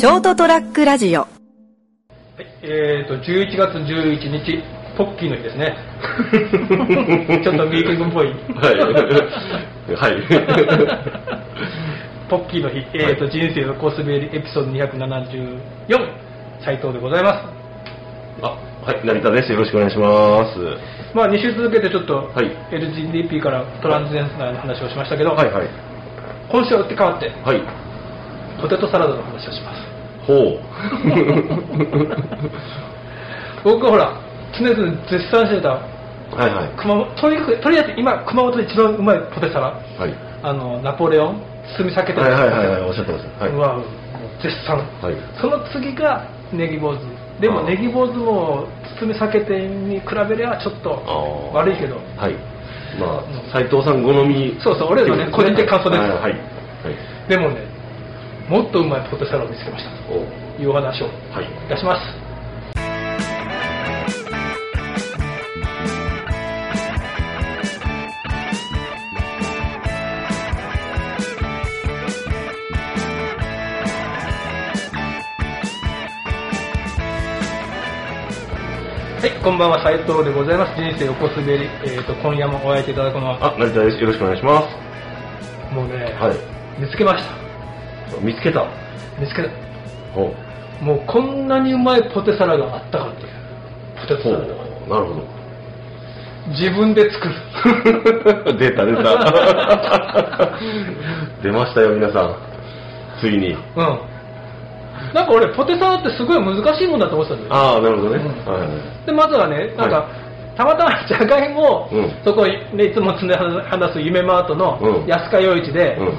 ショートトラックラジオはい、えーと、11月11日、ポッキーの日ですね。ちょっとウィークエンドっぽい。はい。はい。ポッキーの日、えーと、人生のコースベリエピソード274、斉藤でございます。あ、はい、成田です。よろしくお願いします。まあ、2週続けてちょっと、はい LGDP からトランスジェンダーの話をしましたけど、はいはい。今週は打って変わって、はい。ポテトサラダの話をします。ほ 僕はほら、常々絶賛してた、う。はいはい。熊本とにかく、とりあえず今、熊本で一番うまいポテサラ、はい。あの、ナポレオン、包み避けてるはいはいはいはい、おっしゃってます。はい。うわ絶賛、はいその次がネギ坊主でもネギ坊主も包み避けてに比べりゃちょっと悪いけどはい。まうんあ、斉藤さん好み。そうそう俺のね個人的感想ですはい。はい。はい。でもねもっとうまいポテサラを見つけましたおというお話をはい。いたしますはい、こんばんは、斉藤でございます。人生横滑り、えー、と今夜もお会いいただくのは、あ、成田です。よろしくお願いしまもうね、す。はい。見つけました。見つけた。見つけた。ほう。もうこんなにうまいポテサラがあったかっていう。ポテサラダが。う。なるほど。自分で作る。出た出た 出ましたよ皆さんついにうん。なんか俺、ポテサラってすごい難しいもんだと思ってたんだよ。ああなるほどね、うんはいはいで、まずはね、なんか、はいたまたまじゃがいもを、うんそこ、ね、いつも常に話す夢マートのうん安川夜市で、うん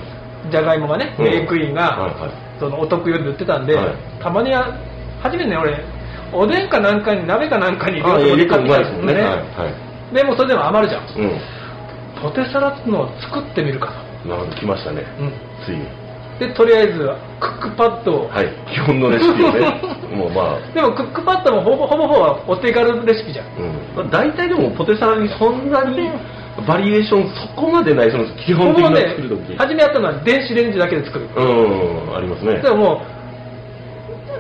じゃがいもがね、うん。メイクインが、はいはい。そのお得よりで売ってたんで、はい。たまには、初めてね、俺、おでんかなんかに、鍋かなんかに入れてもうまいですもんね。ねはいはい。でもそれでも余るじゃん。うん。ポテサラってのを作ってみるかなるほど来ましたね、と。うん。ついにで、とりあえず、クックパッドを、はい。基本のレシピをね。もうまあ。でもクックパッドもほぼほぼほぼはお手軽レシピじゃん。うん、大体でもポテサラにそんなにバリエーションそこまでないその基本的な作る時、初めやったのは電子レンジだけで作る。うんありますね。でもも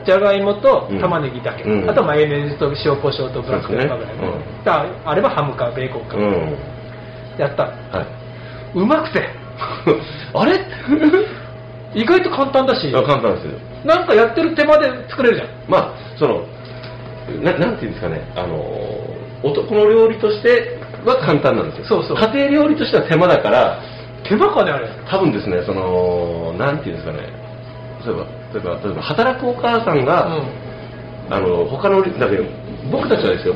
う、じゃがいもとうん。玉ねぎだけ。うん。あとマヨネーズと塩コショウとブラックペッパーぐらい、そうですねだあればハムかベーコンか。うん。やった。はい、うまくて、あれ？意外と簡単だし、あ簡単ですよ。なんかやってる手間で作れるじゃん。まあそのななんていうんですかね。あの男の料理としては簡単なんですよ。そうそう。家庭料理としては手間だから手間かね、あれ。多分ですねそのなんていうんですかね。例えば例えば例えば働くお母さんが、うん。あの他のだけど僕たちはですよ。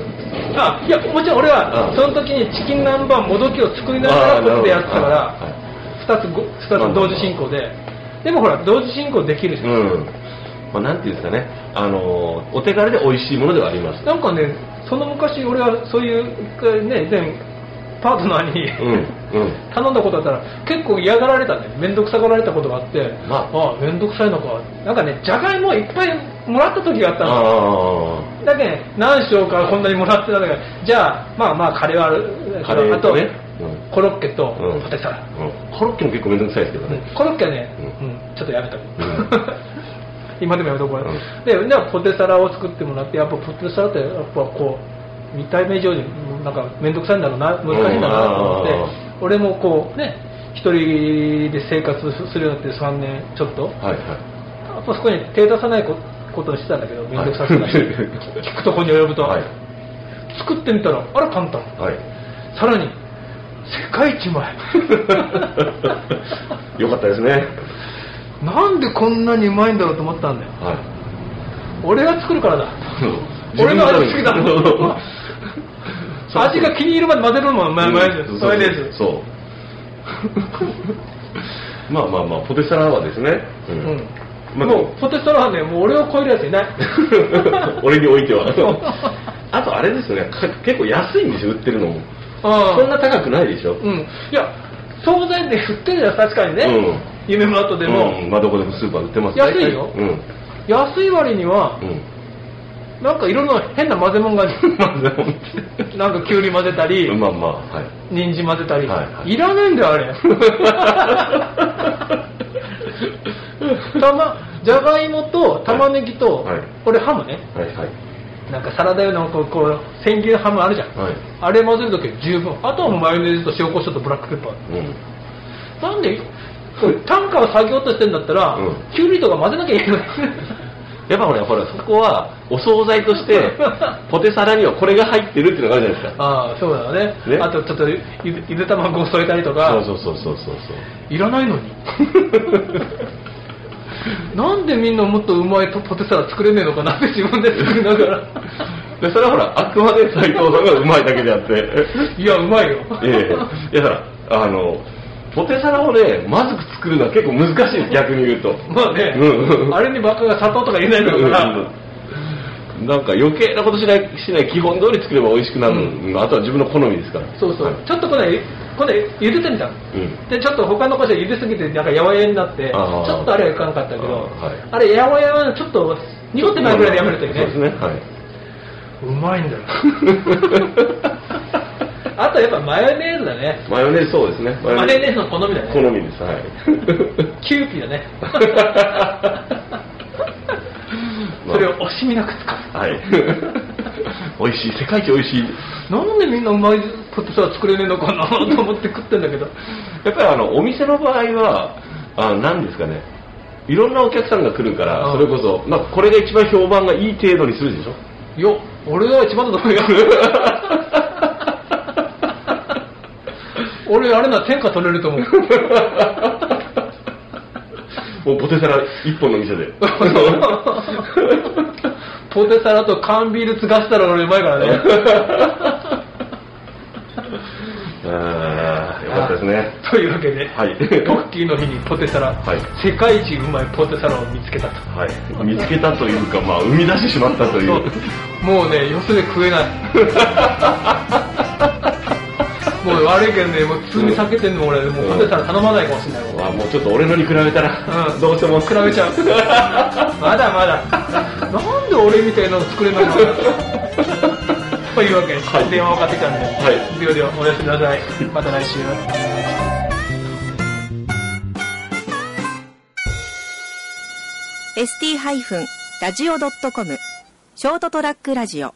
あいやもちろん俺はあ。その時にチキン南蛮もどきを作りながらこでやってたからあ2つご二つ同時進行ででもほら同時進行できるじゃん、うん。まあ、なんていうんですかね。あのお手軽で美味しいものではあります。なんかねその昔俺はそういうね以前パートナーに、うんうん。頼んだことあったら結構嫌がられたね。面倒くさがられたことがあってまあ。あ面倒くさいのか。なんかねじゃがいもいっぱいもらった時があったの。あだけどね何章からこんなにもらってたんだからじゃあまあまあカレーはある。カレーあとコロッケとうん。ポテサラ、コロッケも結構めんどくさいですけどね、コロッケはね、ちょっとやめた、ん。今でもやめとこう、うん。でではポテサラを作ってもらってやっぱポテサラってやっぱこう見た目以上になんか面倒くさいんだろうな難しいんだろうなと思って、俺もこうね一人で生活するようになって3年ちょっと。はいはい。やっぱそこに手出さないこことにしてたんだけど面倒くさくない聞くとこに及ぶと、はい。作ってみたらあら簡単。はい。さらに世界一うまい。よかったですね。なんでこんなにうまいんだろうと思ったんだよ。はい。俺が作るからだ。俺の味好きだ。味が気に入るまで混ぜるのもマヨネーズ、マヨネーズ。そう。まあまあまあポテサラはですね、ううん。まあもう、ポテサラはね、もう俺を超えるやついない。俺においては。あとあれですよね。か結構安いんですよ売ってるのも。あそんな高くないでしょ？うん。いや、惣菜で売ってるじゃん、確かにね。うん。夢マートでも。うん。まあどこでもスーパー売ってます。安いよ。うん。安い割には、うん。なんかいろんな変な混ぜ物が、なんかきゅうり混ぜたり、まあまあはい。人参混ぜたり、はいはい。いらねえんだよ、あれ。たま、じゃがいもと玉ねぎと、はい。これハムね。はいはいなんかサラダ用のこうこう千切りハムあるじゃん、はい。あれ混ぜるときは十分。あとはもうマヨネーズと塩コショウとブラックペッパー。うん。なんで？単価を下げようとしてんだったら、うん。きゅうりとか混ぜなきゃいけない。やっぱほらほらそこはお惣菜として ポテサラにはこれが入ってるっていうのがあるじゃないですか。ああそうだね。ね。あとちょっとゆで卵を添えたりとか。そうそうそうそうそう。いらないのに なんでみんなもっとうまいポテサラ作れねえのかなって自分で作りながら。でそれはほらあくまで斉藤さんがうまいだけであって。いやうまいよ。ええ。いやだからあのポテサラをねまずく作るのは結構難しいです逆に言うと。まあね、うん。あれにばっかが砂糖とか入れないんだから、うんな。んか余計なことしないしない基本通り作れば美味しくなる、うん。あとは自分の好みですからそうそう、はいちょっとこれこれ茹でてみたの。うん。でちょっと他の箇所茹ですぎてなんかやわやになってちょっとあれはいかんかったけどあー。はいあれやわやはちょっと濁ってないぐらいでやめるといいね。そうですね。はい。うまいんだよ。あとやっぱマヨネーズだね。マヨネーズそうですね。マヨネーズの好みだね。好みです。はい。キューピーだね。それを惜しみなく使う。はい。美味しい。世界一美味しい。なんでみんなうまいポテサラ作れねえのかなと思って食ってんだけど。やっぱりあのお店の場合はあ何ですかね。いろんなお客さんが来るからうんそれこそ、まあ、これが一番評判がいい程度にするでしょ？いや俺が一番だと思うよ。俺あれな天下取れると思う。もうポテサラ一本の店で。ポテサラと缶ビール継がしたら俺うまいからねあーよかったですね。というわけで、はい。ポッキーの日にポテサラ、はい。世界一うまいポテサラを見つけたと。はい。見つけたというか、まあ、生み出してしまったという。もうねよそで食えない。もう悪いけどねもう普通に避けてんの俺もうポテサラ頼まないかもしれないもん。あもうちょっと俺のに比べたら、うん。どうしても。比べちゃう。まだまだ。なんで俺みたいなの作れないの？というわけで、はい電話をかかってきたんで、はい。ではではおやすみなさいまた来週ショートトラックラジオ